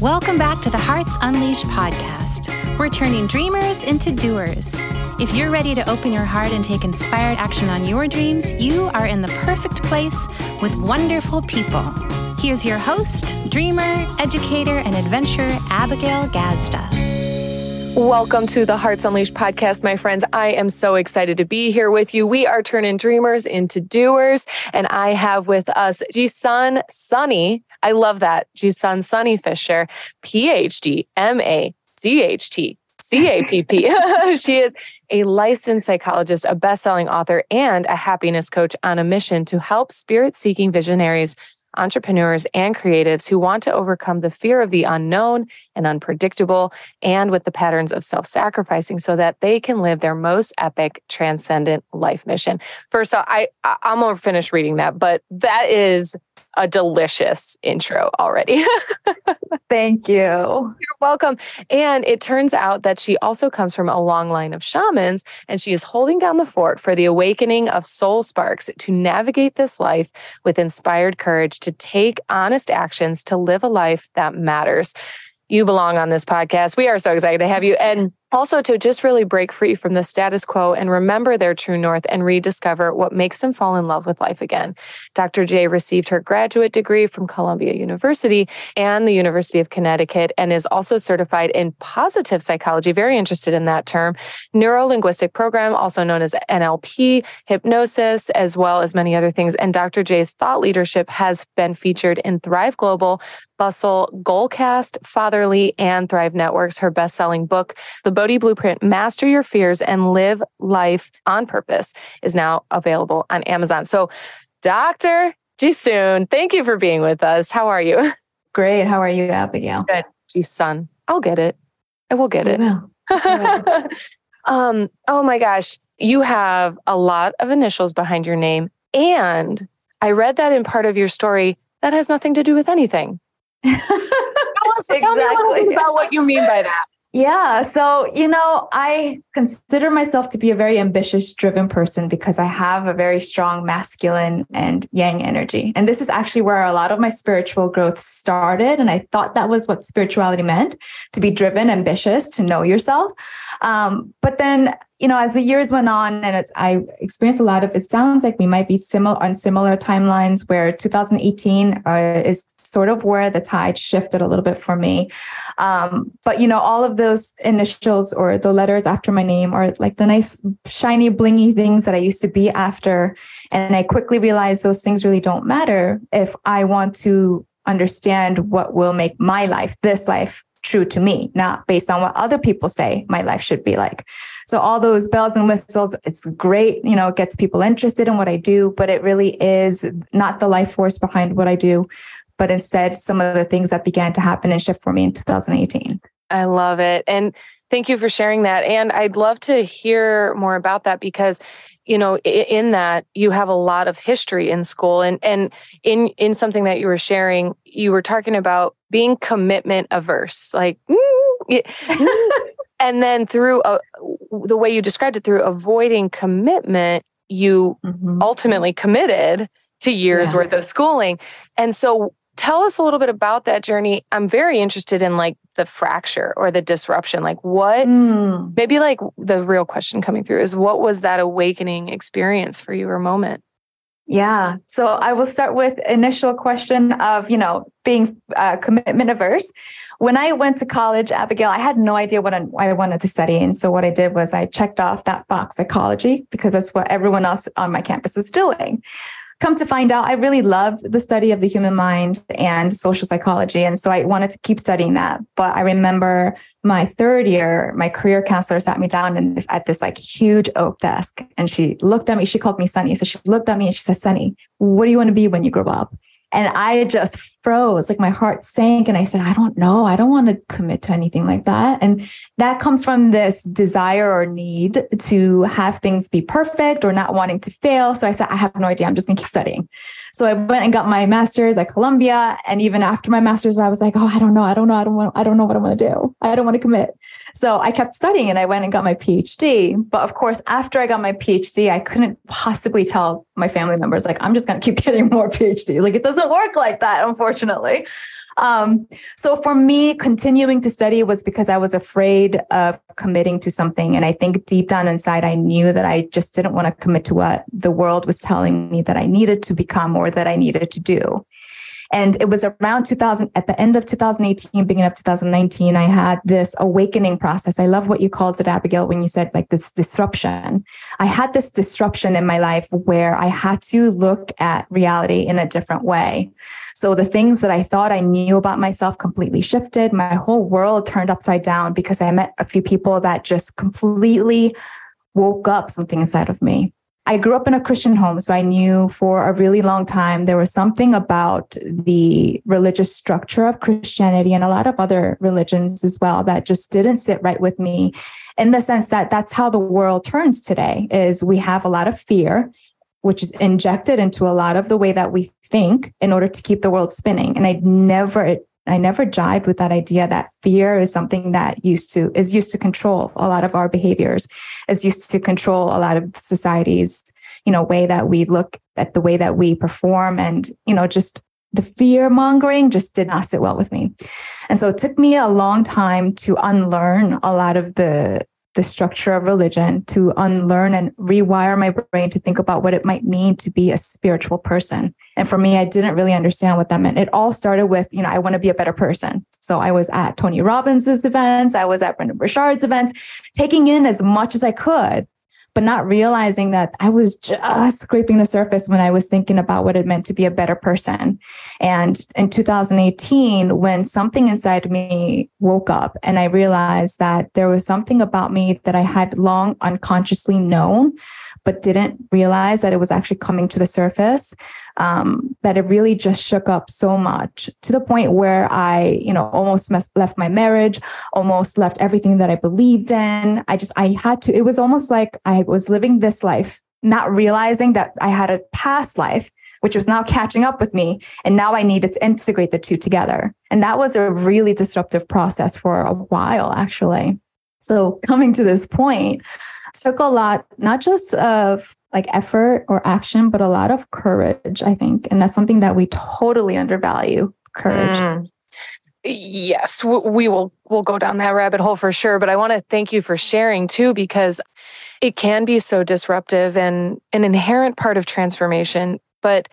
Welcome back to the Hearts Unleashed podcast. We're turning dreamers into doers. If you're ready to open your heart and take inspired action on your dreams, you are in the perfect place with wonderful people. Here's your host, dreamer, educator, and adventurer, Abigail Gazda. Welcome to the Hearts Unleashed podcast, my friends. I am so excited to be here with you. We are turning dreamers into doers, and I have with us Jisun Sunny. I love that. Jisun Sunny Fisher, PhD, MA, CHT, CAPP. she is a licensed psychologist, a best-selling author, and a happiness coach on a mission to help spirit-seeking visionaries entrepreneurs and creatives who want to overcome the fear of the unknown and unpredictable and with the patterns of self sacrificing so that they can live their most epic, transcendent life mission. First off, I, I'm going to finish reading that, but that is a delicious intro already. Thank you. You're welcome. And it turns out that she also comes from a long line of shamans, and she is holding down the fort for the awakening of soul sparks to navigate this life with inspired courage to take honest actions to live a life that matters. You belong on this podcast. We are so excited to have you. And also to just really break free from the status quo and remember their true north and rediscover what makes them fall in love with life again. Dr. J received her graduate degree from Columbia University and the University of Connecticut and is also certified in positive psychology, very interested in that term, neuro linguistic program, also known as NLP, hypnosis, as well as many other things. And Dr. J's thought leadership has been featured in Thrive Global, Bustle, Goalcast, Fatherly, and Thrive Networks. Her best selling book, The Bodhi Blueprint Master Your Fears and Live Life on Purpose, is now available on Amazon. So, Dr. Jisun, thank you for being with us. How are you? Great. How are you, Abigail? Good. Jisun. I'll get it. I will get it. Um, oh my gosh. You have a lot of initials behind your name. And I read that in part of your story that has nothing to do with anything. tell, us, exactly. tell me a little bit about what you mean by that. Yeah. So, you know, I consider myself to be a very ambitious, driven person because I have a very strong masculine and yang energy. And this is actually where a lot of my spiritual growth started. And I thought that was what spirituality meant to be driven, ambitious, to know yourself. Um, but then you know, as the years went on and I experienced a lot of, it sounds like we might be similar on similar timelines where 2018 uh, is sort of where the tide shifted a little bit for me. Um, but, you know, all of those initials or the letters after my name or like the nice, shiny, blingy things that I used to be after. And I quickly realized those things really don't matter if I want to understand what will make my life, this life, true to me, not based on what other people say my life should be like. So all those bells and whistles, it's great, you know, it gets people interested in what I do, but it really is not the life force behind what I do, but instead some of the things that began to happen and shift for me in 2018. I love it. And thank you for sharing that. And I'd love to hear more about that because you know in that you have a lot of history in school and and in in something that you were sharing you were talking about being commitment averse like mm, and then through a, the way you described it through avoiding commitment you mm-hmm. ultimately committed to years yes. worth of schooling and so tell us a little bit about that journey i'm very interested in like the fracture or the disruption like what mm. maybe like the real question coming through is what was that awakening experience for you or moment yeah. So I will start with initial question of, you know, being uh, commitment averse. When I went to college, Abigail, I had no idea what I wanted to study. And so what I did was I checked off that box psychology because that's what everyone else on my campus was doing come to find out, I really loved the study of the human mind and social psychology. And so I wanted to keep studying that. But I remember my third year, my career counselor sat me down this, at this like huge oak desk. And she looked at me, she called me Sunny. So she looked at me and she said, Sunny, what do you want to be when you grow up? And I just froze, like my heart sank. And I said, I don't know. I don't want to commit to anything like that. And that comes from this desire or need to have things be perfect or not wanting to fail. So I said, I have no idea. I'm just going to keep studying. So I went and got my master's at Columbia. And even after my master's, I was like, oh, I don't know. I don't know. I don't want, I don't know what I want to do. I don't want to commit. So I kept studying and I went and got my PhD. But of course, after I got my PhD, I couldn't possibly tell my family members, like, I'm just going to keep getting more PhD. Like, it doesn't work like that, unfortunately. Um, so for me, continuing to study was because I was afraid of committing to something. And I think deep down inside, I knew that I just didn't want to commit to what the world was telling me that I needed to become or that I needed to do. And it was around 2000, at the end of 2018, beginning of 2019, I had this awakening process. I love what you called it, Abigail, when you said like this disruption. I had this disruption in my life where I had to look at reality in a different way. So the things that I thought I knew about myself completely shifted. My whole world turned upside down because I met a few people that just completely woke up something inside of me. I grew up in a Christian home, so I knew for a really long time there was something about the religious structure of Christianity and a lot of other religions as well that just didn't sit right with me in the sense that that's how the world turns today is we have a lot of fear which is injected into a lot of the way that we think in order to keep the world spinning. And I'd never I never jived with that idea that fear is something that used to is used to control a lot of our behaviors, is used to control a lot of society's, you know, way that we look at the way that we perform and, you know, just the fear mongering just did not sit well with me. And so it took me a long time to unlearn a lot of the the structure of religion to unlearn and rewire my brain to think about what it might mean to be a spiritual person. And for me, I didn't really understand what that meant. It all started with, you know, I want to be a better person. So I was at Tony Robbins's events, I was at Brendon Burchard's events, taking in as much as I could but not realizing that I was just scraping the surface when I was thinking about what it meant to be a better person. And in 2018, when something inside me woke up and I realized that there was something about me that I had long unconsciously known, but didn't realize that it was actually coming to the surface, um, that it really just shook up so much to the point where I, you know, almost left my marriage, almost left everything that I believed in. I just, I had to, it was almost like I was living this life, not realizing that I had a past life which was now catching up with me. And now I needed to integrate the two together. And that was a really disruptive process for a while, actually. So coming to this point took a lot, not just of like effort or action, but a lot of courage, I think. And that's something that we totally undervalue courage. Mm. Yes, we will we'll go down that rabbit hole for sure, but I want to thank you for sharing too because it can be so disruptive and an inherent part of transformation, but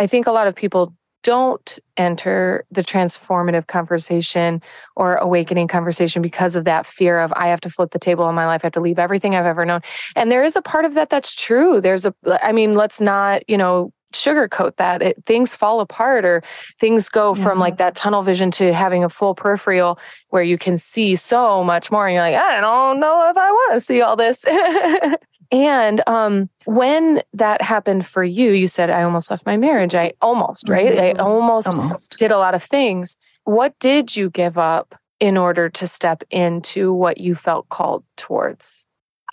I think a lot of people don't enter the transformative conversation or awakening conversation because of that fear of I have to flip the table in my life, I have to leave everything I've ever known. And there is a part of that that's true. There's a, I mean, let's not, you know, sugarcoat that it, things fall apart or things go yeah. from like that tunnel vision to having a full peripheral where you can see so much more and you're like i don't know if i want to see all this And um, when that happened for you, you said, I almost left my marriage. I almost, right? Mm-hmm. I almost, almost did a lot of things. What did you give up in order to step into what you felt called towards?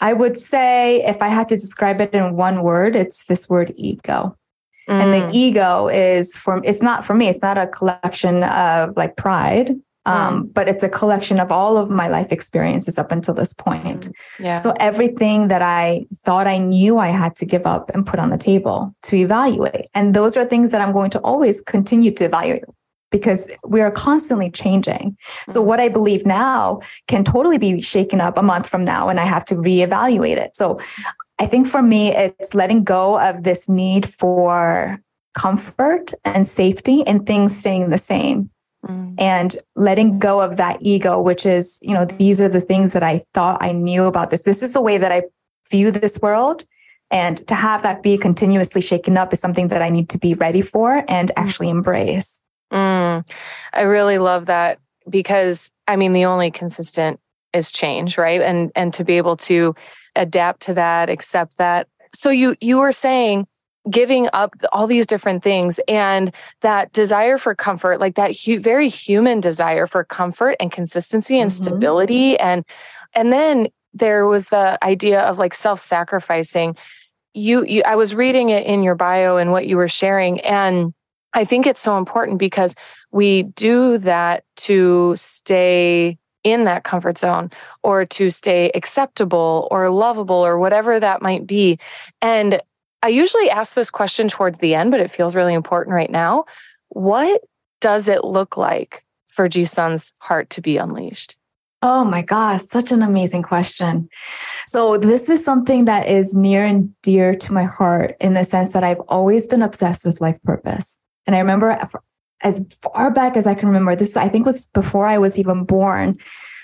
I would say, if I had to describe it in one word, it's this word ego. Mm. And the mm. ego is for, it's not for me, it's not a collection of like pride Mm. um, but it's a collection of all of my life experiences up until this point. Mm. Yeah. So everything that I thought I knew I had to give up and put on the table to evaluate. And those are things that I'm going to always continue to evaluate because we are constantly changing. So mm. what I believe now can totally be shaken up a month from now and I have to reevaluate it. So I think for me, it's letting go of this need for comfort and safety and things staying the same Mm. and letting go of that ego, which is, you know, these are the things that I thought I knew about this. This is the way that I view this world. And to have that be continuously shaken up is something that I need to be ready for and mm. actually embrace. Mm. I really love that because I mean, the only consistent is change, right? And and to be able to adapt to that, accept that. So you you were saying giving up all these different things and that desire for comfort like that hu- very human desire for comfort and consistency and mm-hmm. stability and and then there was the idea of like self-sacrificing you, you i was reading it in your bio and what you were sharing and i think it's so important because we do that to stay in that comfort zone or to stay acceptable or lovable or whatever that might be. And I usually ask this question towards the end, but it feels really important right now. What does it look like for Jisun's heart to be unleashed? Oh my gosh, such an amazing question. So, this is something that is near and dear to my heart in the sense that I've always been obsessed with life purpose. And I remember as far back as I can remember, this I think was before I was even born.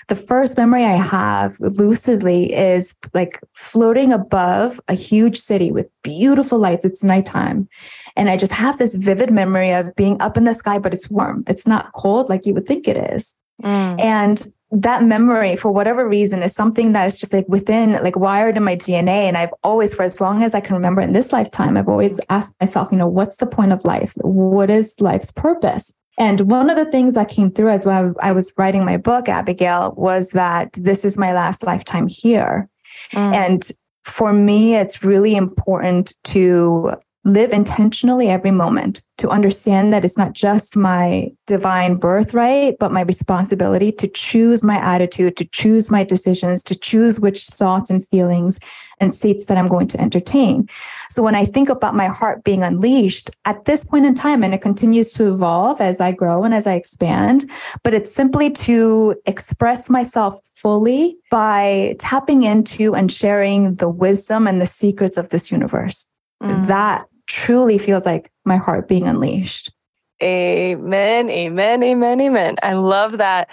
The first memory I have lucidly is like floating above a huge city with beautiful lights. It's nighttime. And I just have this vivid memory of being up in the sky, but it's warm. It's not cold like you would think it is. Mm. And that memory for whatever reason is something that is just like within like wired in my dna and i've always for as long as i can remember in this lifetime i've always asked myself you know what's the point of life what is life's purpose and one of the things that came through as well i was writing my book abigail was that this is my last lifetime here mm. and for me it's really important to live intentionally every moment to understand that it's not just my divine birthright, but my responsibility to choose my attitude, to choose my decisions, to choose which thoughts and feelings and states that I'm going to entertain. So when I think about my heart being unleashed at this point in time, and it continues to evolve as I grow and as I expand, but it's simply to express myself fully by tapping into and sharing the wisdom and the secrets of this universe. Mm. That truly feels like my heart being unleashed. Amen. Amen. Amen. Amen. I love that.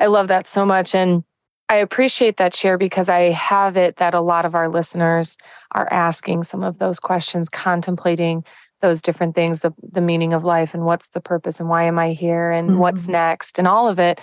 I love that so much. And I appreciate that share because I have it that a lot of our listeners are asking some of those questions, contemplating those different things, the, the meaning of life and what's the purpose and why am I here and mm-hmm. what's next and all of it.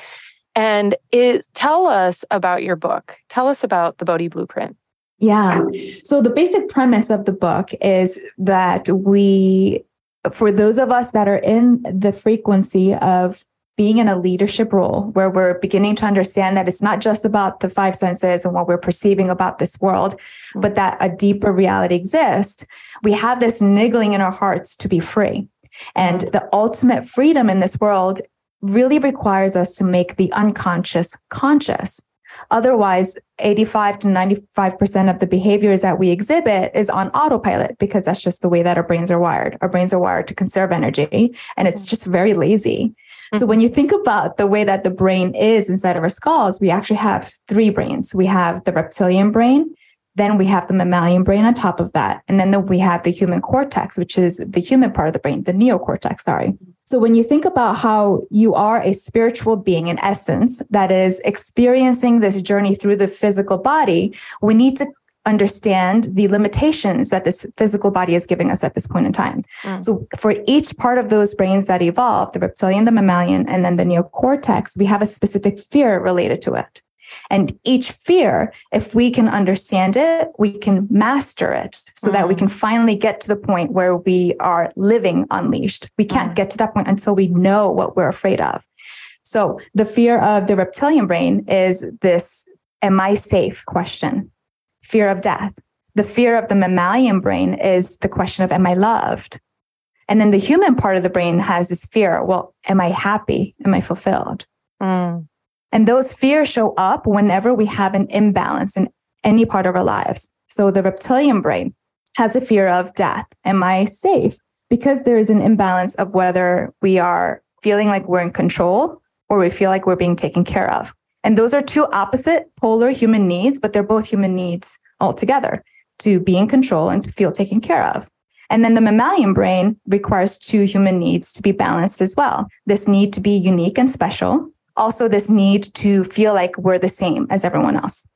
And it, tell us about your book. Tell us about the Bodhi Blueprint. Yeah. So the basic premise of the book is that we, for those of us that are in the frequency of being in a leadership role where we're beginning to understand that it's not just about the five senses and what we're perceiving about this world, but that a deeper reality exists, we have this niggling in our hearts to be free. And the ultimate freedom in this world really requires us to make the unconscious conscious. Otherwise, 85 to 95% of the behaviors that we exhibit is on autopilot because that's just the way that our brains are wired. Our brains are wired to conserve energy and it's mm-hmm. just very lazy. So when mm-hmm. you think about the way that the brain is inside of our skulls, we actually have three brains. We have the reptilian brain, then we have the mammalian brain on top of that, and then we have the human cortex, which is the human part of the brain, the neocortex, sorry. Mm-hmm. So when you think about how you are a spiritual being in essence that is experiencing this journey through the physical body, we need to understand the limitations that this physical body is giving us at this point in time. Mm. So for each part of those brains that evolve, the reptilian, the mammalian, and then the neocortex, we have a specific fear related to it. And each fear, if we can understand it, we can master it so mm-hmm. that we mm-hmm. can finally get to the point where we are living unleashed. We can't mm-hmm. get to that point until we know what we're afraid of. So the fear of the reptilian brain is this Am I safe question? Fear of death. The fear of the mammalian brain is the question of Am I loved? And then the human part of the brain has this fear Well, am I happy? Am I fulfilled? Mm. And those fears show up whenever we have an imbalance in any part of our lives. So the reptilian brain has a fear of death. Am I safe? Because there is an imbalance of whether we are feeling like we're in control or we feel like we're being taken care of. And those are two opposite polar human needs, but they're both human needs altogether to be in control and to feel taken care of. And then the mammalian brain requires two human needs to be balanced as well. This need to be unique and special, also this need to feel like we're the same as everyone else.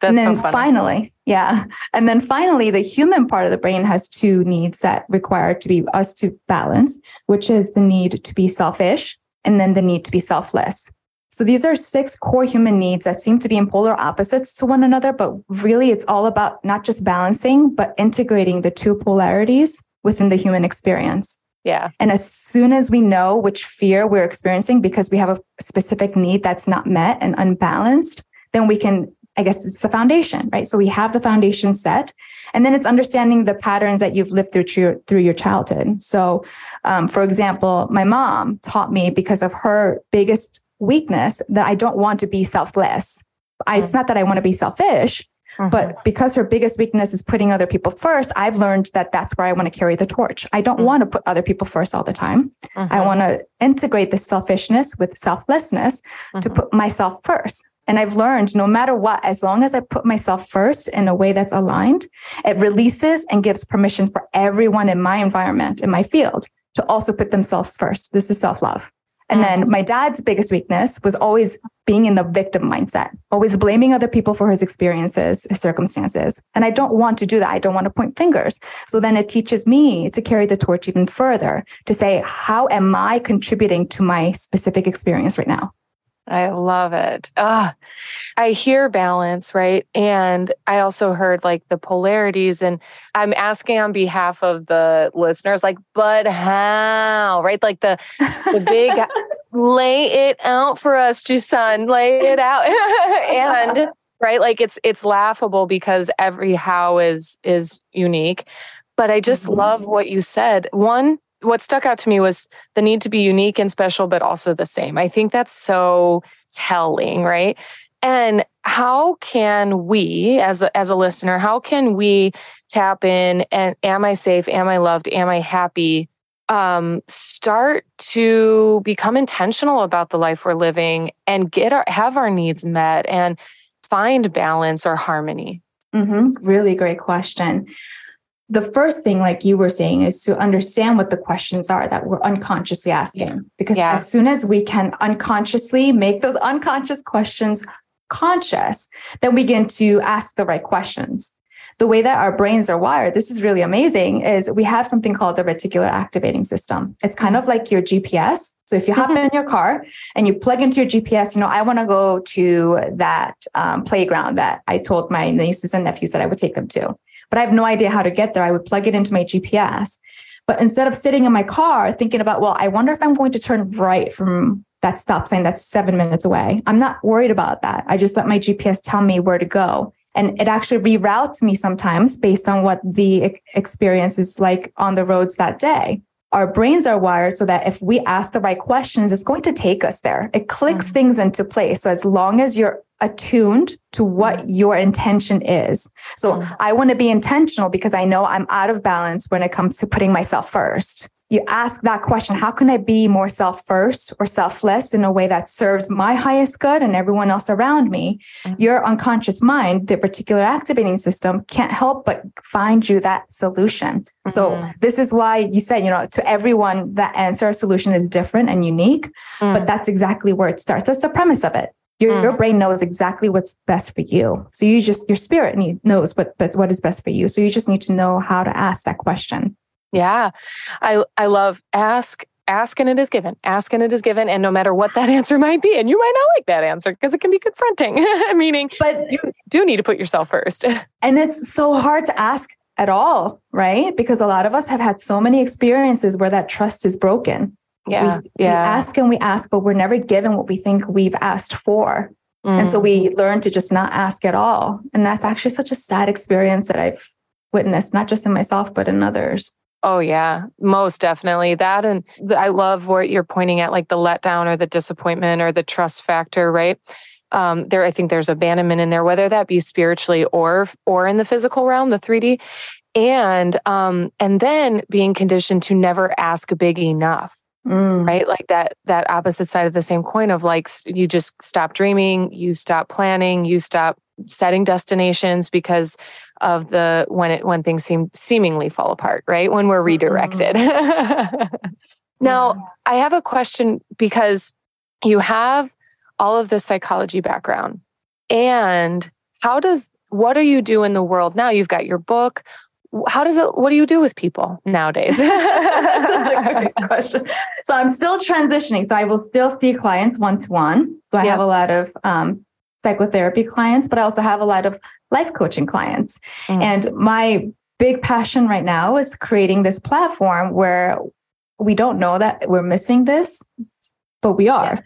That's and then so finally, yeah. And then finally, the human part of the brain has two needs that require to be us to balance, which is the need to be selfish and then the need to be selfless. So these are six core human needs that seem to be in polar opposites to one another, but really it's all about not just balancing, but integrating the two polarities within the human experience. Yeah. And as soon as we know which fear we're experiencing because we have a specific need that's not met and unbalanced, then we can, I guess it's the foundation, right? So we have the foundation set. And then it's understanding the patterns that you've lived through your, through your childhood. So, um, for example, my mom taught me because of her biggest weakness that I don't want to be selfless. I, it's not that I want to be selfish, Mhm. but because her biggest weakness is putting other people first, I've learned that that's where I want to carry the torch. I don't Mhm. want to put other people first all the time. I Mhm. want to integrate the selfishness with selflessness to Mhm. put myself first. And I've learned no matter what, as long as I put myself first in a way that's aligned, it releases and gives permission for everyone in my environment, in my field, to also put themselves first. This is self love. And then mm-hmm. my dad's biggest weakness was always being in the victim mindset, always blaming other people for his experiences, his circumstances. And I don't want to do that. I don't want to point fingers. So then it teaches me to carry the torch even further to say, how am I contributing to my specific experience right now? I love it. Ah, I hear balance, right? And I also heard like the polarities. And I'm asking on behalf of the listeners, like, but how, right? Like the the big lay it out for us, Jisun, lay it out. and right, like it's it's laughable because every how is is unique. But I just Mhm. love what you said. One, what stuck out to me was the need to be unique and special, but also the same. I think that's so telling, right? And how can we, as a, as a listener, how can we tap in and am I safe? Am I loved? Am I happy? Um, start to become intentional about the life we're living and get our have our needs met and find balance or harmony. hmm Really great question. The first thing, like you were saying, is to understand what the questions are that we're unconsciously asking. Because Yeah. as soon as we can unconsciously make those unconscious questions conscious, then we begin to ask the right questions. The way that our brains are wired, this is really amazing, is we have something called the reticular activating system. It's kind of like your GPS. So if you hop Mhm. in your car and you plug into your GPS, you know, I want to go to that um, playground that I told my nieces and nephews that I would take them to but I have no idea how to get there. I would plug it into my GPS. But instead of sitting in my car thinking about, well, I wonder if I'm going to turn right from that stop sign that's seven minutes away, I'm not worried about that. I just let my GPS tell me where to go. And it actually reroutes me sometimes based on what the experience is like on the roads that day. Our brains are wired so that if we ask the right questions, it's going to take us there. It clicks Mhm. things into place. So as long as you're attuned to what your intention is. So Mhm. I want to be intentional because I know I'm out of balance when it comes to putting myself first. You ask that question How can I be more self first or selfless in a way that serves my highest good and everyone else around me? Mhm. Your unconscious mind, the reticular activating system, can't help but find you that solution. So, Mhm. this is why you said, you know, to everyone, that answer or solution is different and unique, Mm. but that's exactly where it starts. That's the premise of it. Your, your brain knows exactly what's best for you. So you just your spirit need, knows what but what is best for you. So you just need to know how to ask that question. Yeah. I I love ask ask and it is given. Ask and it is given and no matter what that answer might be and you might not like that answer because it can be confronting meaning But you do need to put yourself first. and it's so hard to ask at all, right? Because a lot of us have had so many experiences where that trust is broken. Yeah. We, we yeah. ask and we ask, but we're never given what we think we've asked for. And so Mm. we learn to just not ask at all. And that's actually such a sad experience that I've witnessed, not just in myself, but in others. Oh yeah, most definitely that, and I love what you're pointing at, like the letdown or the disappointment or the trust factor, right? Um, there, I think there's abandonment in there, whether that be spiritually or or in the physical realm, the 3D, and um, and then being conditioned to never ask big enough, Mm. right? Like that that opposite side of the same coin of like you just stop dreaming, you stop planning, you stop setting destinations because of the when it when things seem seemingly fall apart, right? When we're redirected. now, I have a question because you have all of this psychology background. And how does what do you do in the world now? You've got your book. How does it what do you do with people nowadays? That's such a great question. So I'm still transitioning. So I will still see clients one to one. So I Yeah. have a lot of um, psychotherapy clients, but I also have a lot of life coaching clients. Mm. And my big passion right now is creating this platform where we don't know that we're missing this, but we are.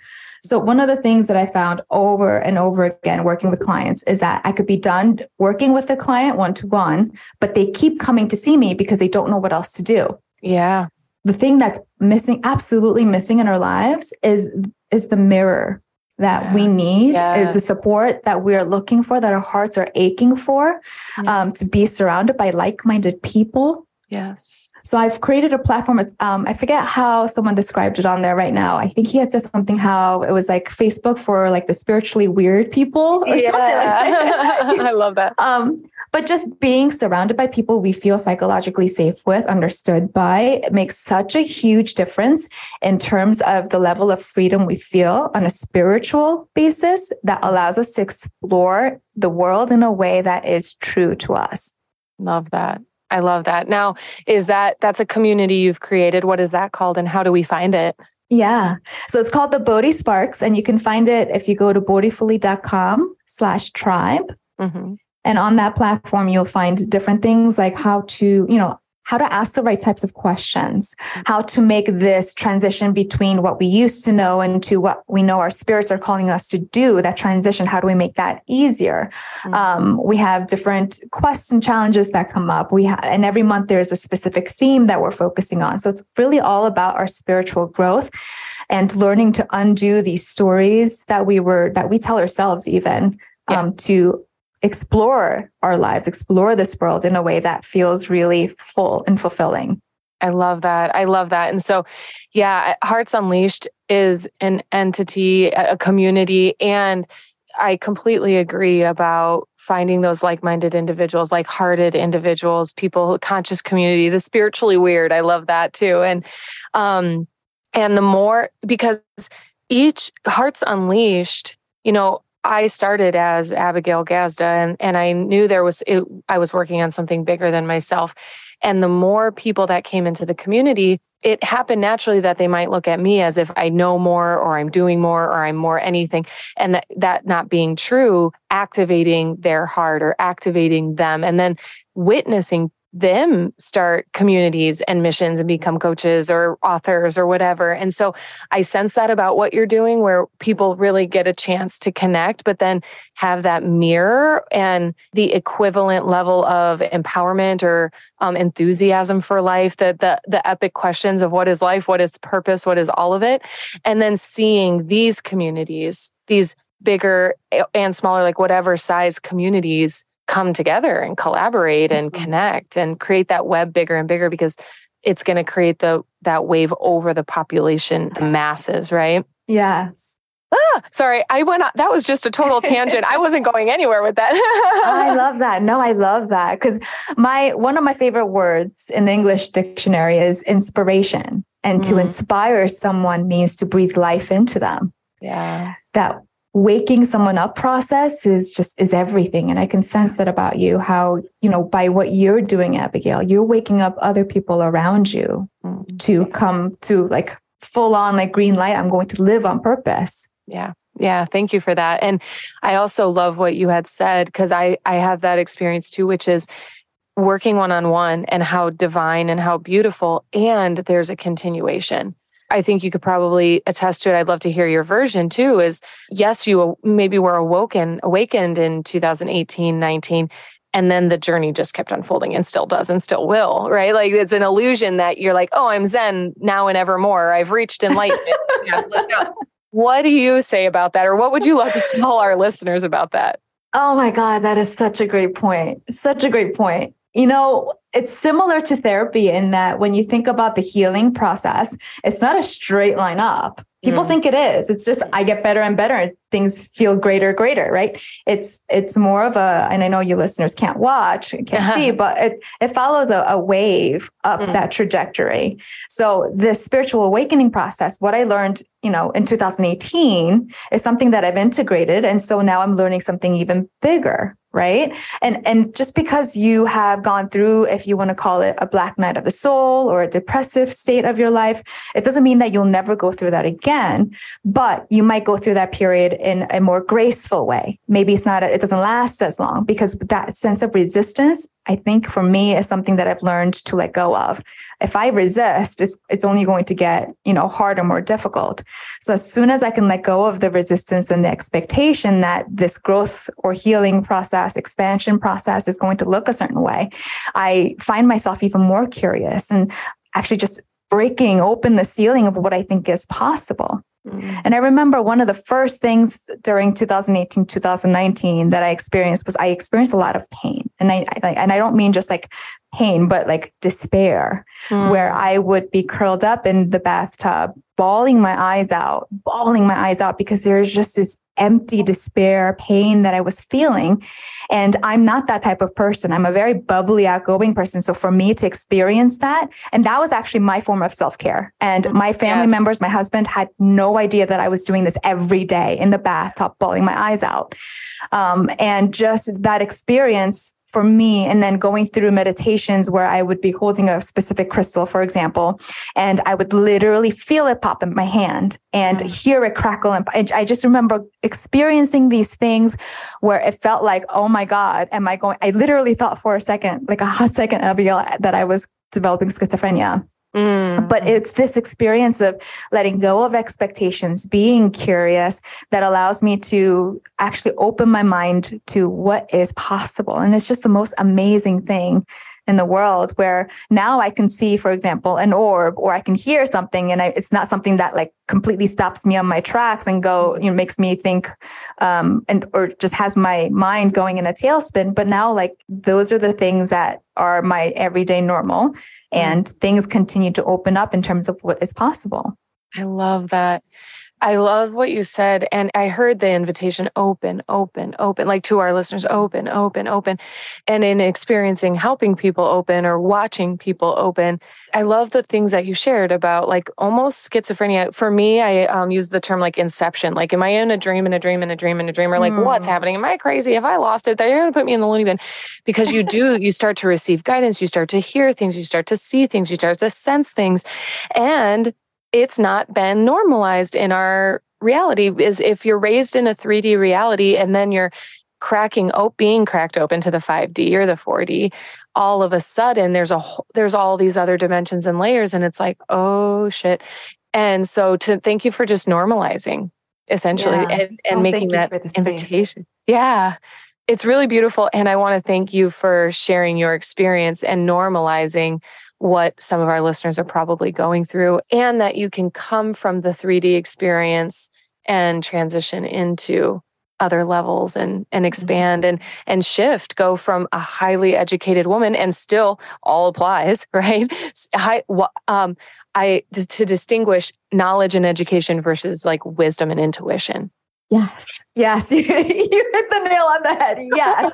So one of the things that I found over and over again working with clients is that I could be done working with the client one to one, but they keep coming to see me because they don't know what else to do yeah. the thing that's missing absolutely missing in our lives is is the mirror that Yeah. we need, is the support that we're looking for, that our hearts are aching for, Yeah. um, to be surrounded by like minded people. Yes. So I've created a platform. Um, I forget how someone described it on there right now. I think he had said something how it was like Facebook for like the spiritually weird people or something like that. I love that. um, but just being surrounded by people we feel psychologically safe with, understood by, makes such a huge difference in terms of the level of freedom we feel on a spiritual basis that allows us to explore the world in a way that is true to us. Love that. I love that. Now, is that that's a community you've created? What is that called and how do we find it? Yeah. So it's called the Bodhi Sparks, and you can find it if you go to bodhifully.com slash tribe. Mhm. And on that platform, you'll find different things like how to, you know, how to ask the right types of questions, how to make this transition between what we used to know and to what we know our spirits are calling us to do, that transition, how do we make that easier? Mhm. Um, we have different quests and challenges that come up. We ha- and every month there's a specific theme that we're focusing on. So it's really all about our spiritual growth and learning to undo these stories that we were that we tell ourselves even Yeah. um, to explore our lives, explore this world in a way that feels really full and fulfilling. I love that. I love that. And so, yeah, Hearts Unleashed is an entity, a community, and I completely agree about finding those like-minded individuals, like-hearted individuals, people, conscious community, the spiritually weird. I love that too. And um and the more because each Hearts Unleashed, you know, I started as Abigail Gazda and and I knew there was it, I was working on something bigger than myself. And the more people that came into the community, it happened naturally that they might look at me as if I know more or I'm doing more or I'm more anything. And that, that not being true, activating their heart or activating them and then witnessing them start communities and missions and become coaches or authors or whatever. And so I sense that about what you're doing, where people really get a chance to connect, but then have that mirror and the equivalent level of empowerment or um, enthusiasm for life, the, the the epic questions of what is life, what is purpose, what is all of it, and then seeing these communities, these bigger and smaller, like whatever size communities come together and collaborate and Mhm. connect and create that web bigger and bigger because it's going to create the that wave over the population the masses right Yes. ah, sorry i went on that was just a total tangent i wasn't going anywhere with that I love that. No, I love that because my one of my favorite words in the English dictionary is inspiration. And to Mm. inspire someone means to breathe life into them. yeah That waking someone up process is just is everything. And I can sense that about you, how, you know, by what you're doing, Abigail, you're waking up other people around you Mm. to come to like full on like green light. I'm going to live on purpose. Yeah. Yeah. Thank you for that. And I also love what you had said because I, I have that experience too, which is working one on one and how divine and how beautiful. And there's a continuation. I think you could probably attest to it. I'd love to hear your version too. Is yes, you maybe were awoken, awakened in 2018, 19, and then the journey just kept unfolding and still does and still will, right? Like it's an illusion that you're like, oh, I'm Zen now and evermore. I've reached enlightenment. yeah, let's go. What do you say about that? Or what would you love to tell our listeners about that? Oh my God, that is such a great point. Such a great point. You know, it's similar to therapy in that when you think about the healing process, it's not a straight line up. People Mm. think it is. It's just I get better and better and things feel greater, greater, right? It's it's more of a, and I know you listeners can't watch, can't see, but it it follows a, a wave up Mm. that trajectory. So the spiritual awakening process, what I learned, you know, in 2018 is something that I've integrated. And so now I'm learning something even bigger, right? And and just because you have gone through, if you want to call it a black night of the soul or a depressive state of your life, it doesn't mean that you'll never go through that again. But you might go through that period in a more graceful way. Maybe it's not, it doesn't last as long because that sense of resistance, I think for me is something that I've learned to let go of. If I resist, it's, it's only going to get, you know, harder, more difficult. So as soon as I can let go of the resistance and the expectation that this growth or healing process, expansion process is going to look a certain way, I find myself even more curious and actually just breaking open the ceiling of what I think is possible. Mm. And I remember one of the first things during 2018, 2019 that I experienced was I experienced a lot of pain. And I, I and I don't mean just like pain, but like despair, mm. where I would be curled up in the bathtub, bawling my eyes out, bawling my eyes out because there's just this empty despair, pain that I was feeling. And I'm not that type of person. I'm a very bubbly, outgoing person. So for me to experience that, and that was actually my form of self care. And mm, my family yes. members, my husband had no idea that I was doing this every day in the bathtub, bawling my eyes out. Um, and just that experience for me and then going through meditations where I would be holding a specific crystal, for example, and I would literally feel it pop in my hand and mm. hear it crackle. And I just remember experiencing these things where it felt like, oh my God, am I going? I literally thought for a second, like a hot second, Abigail, that I was developing schizophrenia. Mm. But it's this experience of letting go of expectations, being curious that allows me to actually open my mind to what is possible. And it's just the most amazing thing in the world where now I can see, for example, an orb or I can hear something and I, it's not something that like completely stops me on my tracks and go, you know, makes me think, um, and, or just has my mind going in a tailspin. But now like those are the things that are my everyday normal and things continue to open up in terms of what is possible. I love that. I love what you said. And I heard the invitation open, open, open, like to our listeners, open, open, open. And in experiencing helping people open or watching people open, I love the things that you shared about like almost schizophrenia. For me, I um, use the term like inception. Like, am I in a dream, in a dream, in a dream, in a dream? Or like, mm. what's happening? Am I crazy? If I lost it, they're going to put me in the loony bin. Because you do, you start to receive guidance, you start to hear things, you start to see things, you start to sense things. And it's not been normalized in our reality is if you're raised in a 3D reality and then you're cracking oh being cracked open to the 5D or the 4D all of a sudden there's a there's all these other dimensions and layers and it's like oh shit. And so to thank you for just normalizing essentially yeah. and, and oh, making that invitation. Yeah. It's really beautiful and i want to thank you for sharing your experience and normalizing what some of our listeners are probably going through, and that you can come from the 3D experience and transition into other levels and and mm-hmm. expand and and shift go from a highly educated woman and still all applies right? High, um i to distinguish knowledge and education versus like wisdom and intuition. Yes yes you hit the nail on the head yes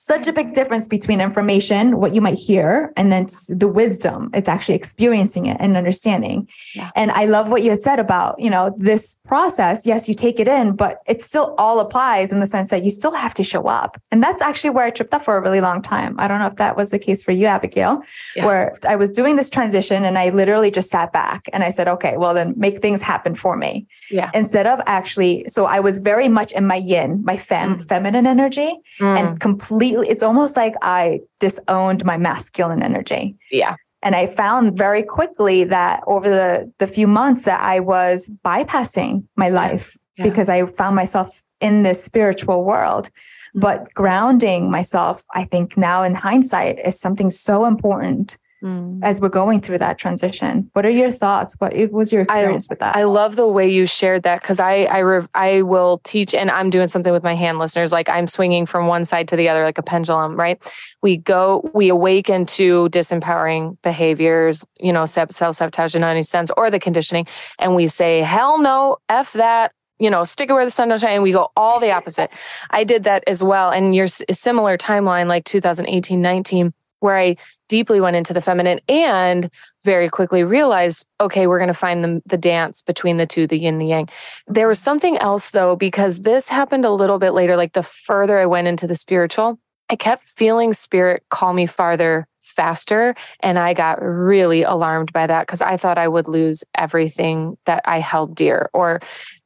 such a big difference between information, what you might hear, and then the wisdom. It's actually experiencing it and understanding. Yeah. And I love what you had said about, you know, this process. Yes, you take it in, but it still all applies in the sense that you still have to show up. And that's actually where I tripped up for a really long time. I don't know if that was the case for you, Abigail, yeah. where I was doing this transition and I literally just sat back and I said, okay, well, then make things happen for me. Yeah. Instead of actually, so I was very much in my yin, my fem, mm. feminine energy mm. and completely completely, it's almost like I disowned my masculine energy. Yeah. And I found very quickly that over the, the few months that I was bypassing my life yeah. because I found myself in this spiritual world. Mm-hmm. But grounding myself, I think now in hindsight, is something so important mm. as we're going through that transition. What are your thoughts? What was your experience I, with that? I love the way you shared that because I I re- I will teach and I'm doing something with my hand listeners like I'm swinging from one side to the other like a pendulum, right? We go we awaken to disempowering behaviors, you know, self sabotage in any sense or the conditioning, and we say hell no, f that, you know, stick it where the sun don't shine. And we go all the opposite. I did that as well. And your similar timeline, like 2018, 19, where I deeply went into the feminine and very quickly realized, okay, we're going to find the, the dance between the two, the yin and the yang. There was something else though, because this happened a little bit later. Like the further I went into the spiritual, I kept feeling spirit call me farther faster. And I got really alarmed by that because I thought I would lose everything that I held dear or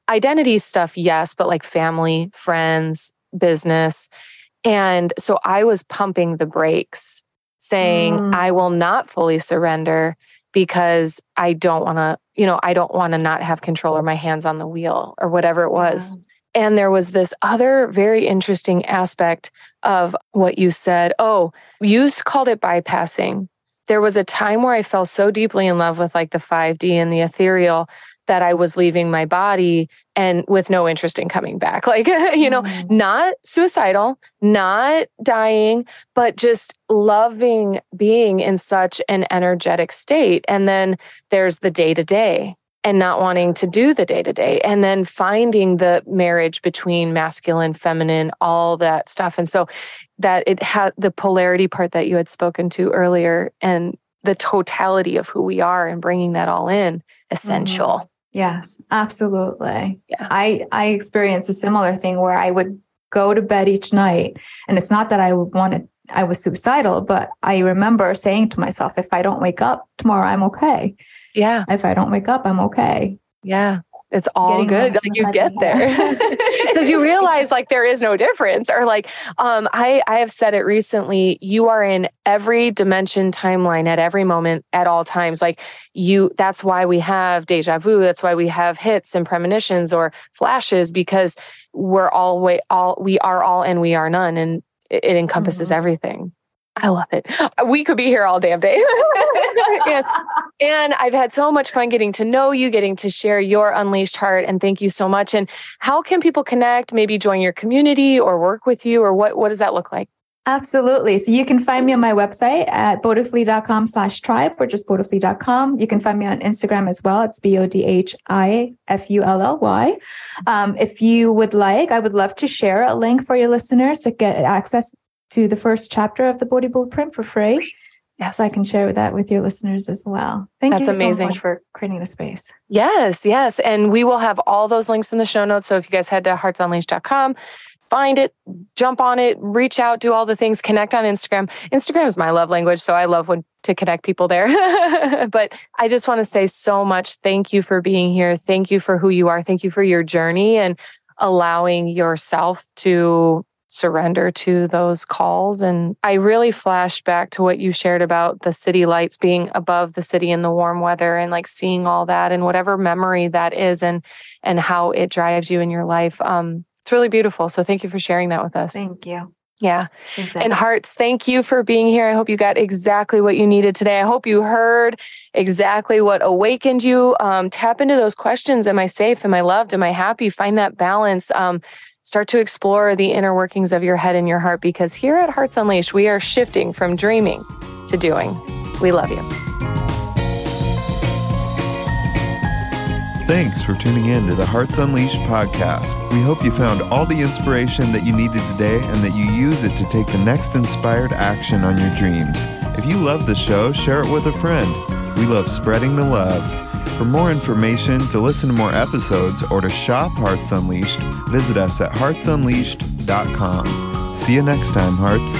identity stuff, yes, but like family, friends, business. And so I was pumping the brakes saying, mm. I will not fully surrender because I don't want to, you know, I don't want to not have control or my hands on the wheel or whatever it was. Yeah. And there was this other very interesting aspect of what you said. Oh, you called it bypassing. There was a time where I fell so deeply in love with like the 5D and the ethereal that I was leaving my body and with no interest in coming back. Like, you know, mm. not suicidal, not dying, but just loving being in such an energetic state. And then there's the day to day and not wanting to do the day to day and then finding the marriage between masculine feminine all that stuff and so that it had the polarity part that you had spoken to earlier and the totality of who we are and bringing that all in essential mm-hmm. Yes absolutely yeah. i i experienced a similar thing where i would go to bed each night and it's not that i wanted i was suicidal but i remember saying to myself if i don't wake up tomorrow i'm okay yeah. If I don't wake up, I'm okay. Yeah. It's all good. Like you get there. Because you realize like there is no difference. Or like um I I have said it recently, you are in every dimension timeline at every moment at all times. Like you that's why we have deja vu. That's why we have hits and premonitions or flashes because we're all way all we are all and we are none. And it, it encompasses mm-hmm. everything. I love it. We could be here all damn day. and, and, I've had so much fun getting to know you, getting to share your unleashed heart. And thank you so much. And how can people connect, maybe join your community or work with you? Or what, what does that look like? Absolutely. So you can find me on my website at bodhifully.com slash tribe or just bodhifully.com. You can find me on Instagram as well. It's B-O-D-H-I-F-U-L-L-Y. Um, if you would like, I would love to share a link for your listeners to get access to the first chapter of the Bodhi Blueprint for free. Yes. So I can share that with your listeners as well. Thank That's you amazing. so much for creating the space. Yes, yes. And we will have all those links in the show notes. So if you guys head to heartsunleashed.com, find it, jump on it, reach out, do all the things, connect on Instagram. Instagram is my love language. So I love when to connect people there. but I just want to say so much thank you for being here. Thank you for who you are. Thank you for your journey and allowing yourself to surrender to those calls. And I really flashed back to what you shared about the city lights being above the city in the warm weather and like seeing all that and whatever memory that is and and how it drives you in your life. Um, it's really beautiful. So thank you for sharing that with us. Thank you. Yeah. Exactly. And hearts, thank you for being here. I hope you got exactly what you needed today. I hope you heard exactly what awakened you. Um, tap into those questions. Am I safe? Am I loved? Am I happy? Find that balance. Um, start to explore the inner workings of your head and your heart because here at Hearts Unleashed, we are shifting from dreaming to doing. We love you. Thanks for tuning in to the Hearts Unleashed podcast. We hope you found all the inspiration that you needed today and that you use it to take the next inspired action on your dreams. If you love the show, share it with a friend. We love spreading the love. For more information, to listen to more episodes, or to shop Hearts Unleashed, visit us at heartsunleashed.com. See you next time, Hearts.